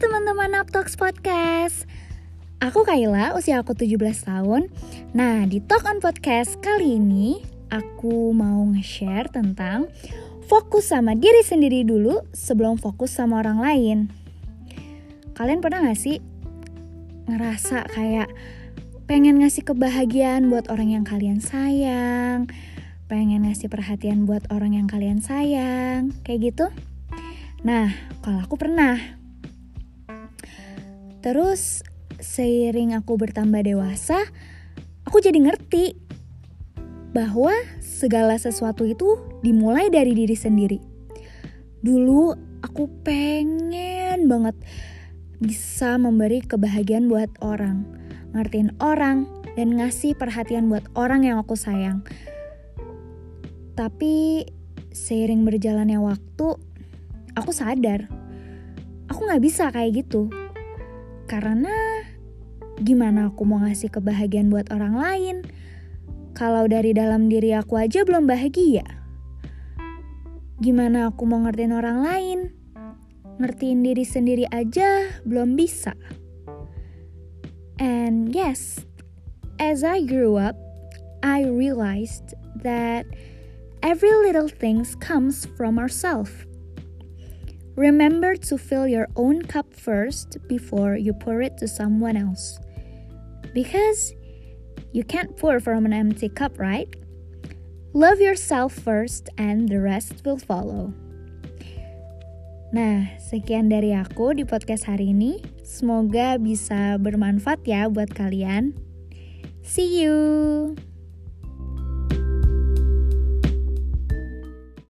teman-teman Naptox Podcast Aku Kayla, usia aku 17 tahun Nah, di Talk on Podcast kali ini Aku mau nge-share tentang Fokus sama diri sendiri dulu sebelum fokus sama orang lain Kalian pernah gak sih ngerasa kayak pengen ngasih kebahagiaan buat orang yang kalian sayang Pengen ngasih perhatian buat orang yang kalian sayang Kayak gitu? Nah, kalau aku pernah. Terus seiring aku bertambah dewasa, aku jadi ngerti bahwa segala sesuatu itu dimulai dari diri sendiri. Dulu aku pengen banget bisa memberi kebahagiaan buat orang, ngertiin orang, dan ngasih perhatian buat orang yang aku sayang. Tapi seiring berjalannya waktu, aku sadar aku nggak bisa kayak gitu karena gimana aku mau ngasih kebahagiaan buat orang lain? Kalau dari dalam diri aku aja belum bahagia. Gimana aku mau ngertiin orang lain? Ngertiin diri sendiri aja belum bisa. And yes as I grew up I realized that every little things comes from ourselves Remember to fill your own cup first before you pour it to someone else. Because you can't pour from an empty cup, right? Love yourself first and the rest will follow. Nah, sekian dari aku di podcast hari ini. Semoga bisa bermanfaat ya buat kalian. See you.